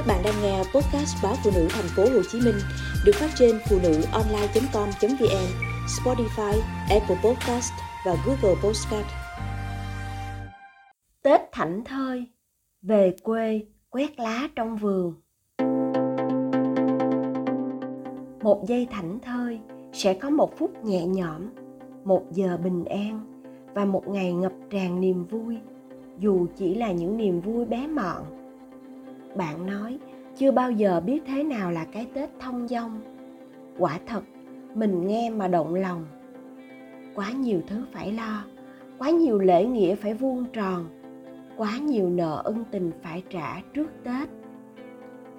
Các bạn đang nghe podcast báo phụ nữ thành phố Hồ Chí Minh được phát trên phụ nữ online.com.vn, Spotify, Apple Podcast và Google Podcast. Tết thảnh thơi, về quê quét lá trong vườn. Một giây thảnh thơi sẽ có một phút nhẹ nhõm, một giờ bình an và một ngày ngập tràn niềm vui, dù chỉ là những niềm vui bé mọn bạn nói, chưa bao giờ biết thế nào là cái tết thông dong. Quả thật, mình nghe mà động lòng. Quá nhiều thứ phải lo, quá nhiều lễ nghĩa phải vuông tròn, quá nhiều nợ ân tình phải trả trước tết.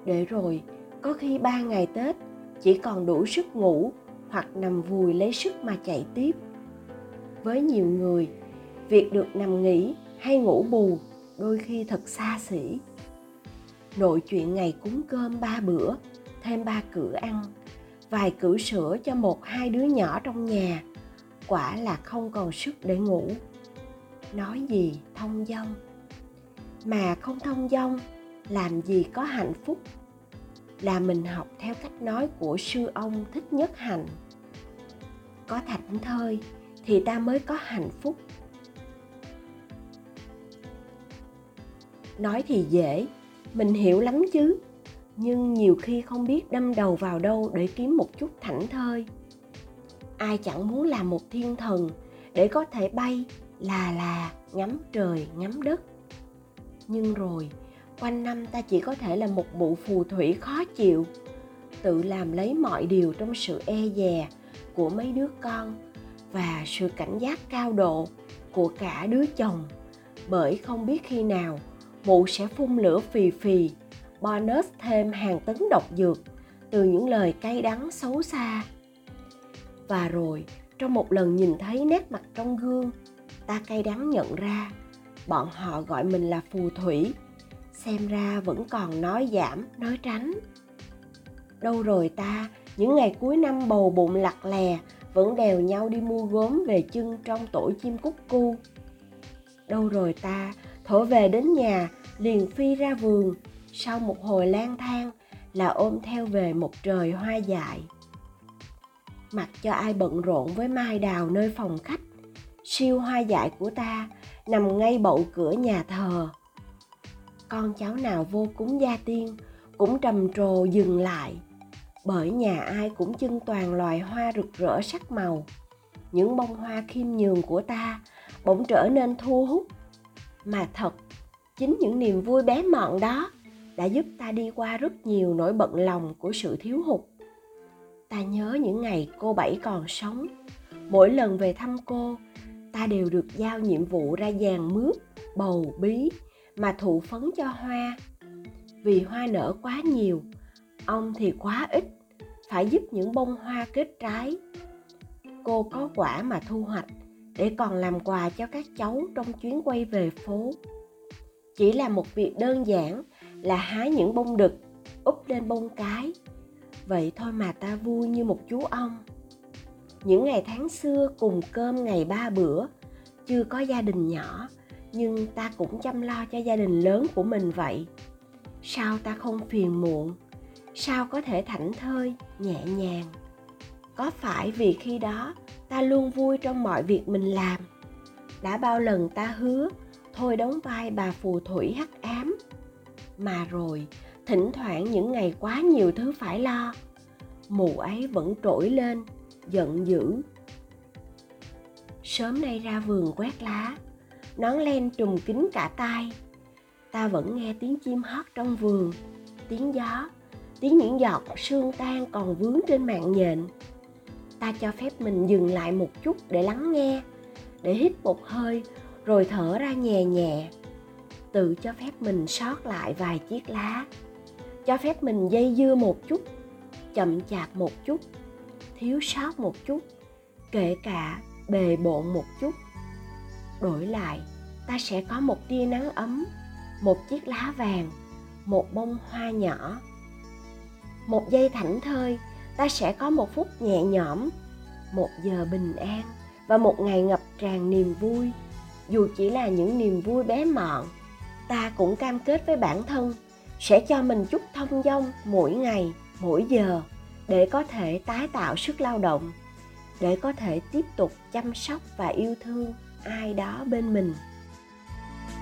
Để rồi, có khi ba ngày tết, chỉ còn đủ sức ngủ hoặc nằm vùi lấy sức mà chạy tiếp. Với nhiều người, việc được nằm nghỉ hay ngủ bù đôi khi thật xa xỉ nội chuyện ngày cúng cơm ba bữa, thêm ba cử ăn, vài cử sữa cho một, hai đứa nhỏ trong nhà. Quả là không còn sức để ngủ. Nói gì thông dong? Mà không thông dong, làm gì có hạnh phúc? Là mình học theo cách nói của sư ông thích nhất hạnh. Có thảnh thơi thì ta mới có hạnh phúc. Nói thì dễ mình hiểu lắm chứ. Nhưng nhiều khi không biết đâm đầu vào đâu để kiếm một chút thảnh thơi. Ai chẳng muốn làm một thiên thần để có thể bay là là ngắm trời, ngắm đất. Nhưng rồi, quanh năm ta chỉ có thể là một bộ phù thủy khó chịu, tự làm lấy mọi điều trong sự e dè của mấy đứa con và sự cảnh giác cao độ của cả đứa chồng. Bởi không biết khi nào mụ sẽ phun lửa phì phì, bonus thêm hàng tấn độc dược từ những lời cay đắng xấu xa. Và rồi, trong một lần nhìn thấy nét mặt trong gương, ta cay đắng nhận ra bọn họ gọi mình là phù thủy, xem ra vẫn còn nói giảm, nói tránh. Đâu rồi ta, những ngày cuối năm bầu bụng lặt lè, vẫn đèo nhau đi mua gốm về chân trong tổ chim cúc cu. Đâu rồi ta, thổ về đến nhà, liền phi ra vườn. Sau một hồi lang thang là ôm theo về một trời hoa dại. Mặc cho ai bận rộn với mai đào nơi phòng khách, siêu hoa dại của ta nằm ngay bậu cửa nhà thờ. Con cháu nào vô cúng gia tiên cũng trầm trồ dừng lại, bởi nhà ai cũng trưng toàn loài hoa rực rỡ sắc màu. Những bông hoa khiêm nhường của ta bỗng trở nên thu hút mà thật, chính những niềm vui bé mọn đó đã giúp ta đi qua rất nhiều nỗi bận lòng của sự thiếu hụt. Ta nhớ những ngày cô bảy còn sống, mỗi lần về thăm cô, ta đều được giao nhiệm vụ ra dàn mướp, bầu bí mà thụ phấn cho hoa. Vì hoa nở quá nhiều ong thì quá ít, phải giúp những bông hoa kết trái. Cô có quả mà thu hoạch để còn làm quà cho các cháu trong chuyến quay về phố. Chỉ là một việc đơn giản là hái những bông đực, úp lên bông cái. Vậy thôi mà ta vui như một chú ong những ngày tháng xưa cùng cơm ngày ba bữa, chưa có gia đình nhỏ, nhưng ta cũng chăm lo cho gia đình lớn của mình vậy. Sao ta không phiền muộn? Sao có thể thảnh thơi, nhẹ nhàng? Có phải vì khi đó ta luôn vui trong mọi việc mình làm. Đã bao lần ta hứa, thôi đóng vai bà phù thủy hắc ám. Mà rồi, thỉnh thoảng những ngày quá nhiều thứ phải lo, mù ấy vẫn trỗi lên, giận dữ. Sớm nay ra vườn quét lá, nón len trùm kín cả tay ta vẫn nghe tiếng chim hót trong vườn, tiếng gió, tiếng những giọt sương tan còn vướng trên mạng nhện ta cho phép mình dừng lại một chút để lắng nghe, để hít một hơi, rồi thở ra nhẹ nhẹ. Tự cho phép mình sót lại vài chiếc lá. Cho phép mình dây dưa một chút, chậm chạp một chút, thiếu sót một chút, kể cả bề bộn một chút. Đổi lại, ta sẽ có một tia nắng ấm, một chiếc lá vàng, một bông hoa nhỏ. Một giây thảnh thơi ta sẽ có một phút nhẹ nhõm, một giờ bình an và một ngày ngập tràn niềm vui. Dù chỉ là những niềm vui bé mọn, ta cũng cam kết với bản thân sẽ cho mình chút thông dong mỗi ngày, mỗi giờ để có thể tái tạo sức lao động, để có thể tiếp tục chăm sóc và yêu thương ai đó bên mình.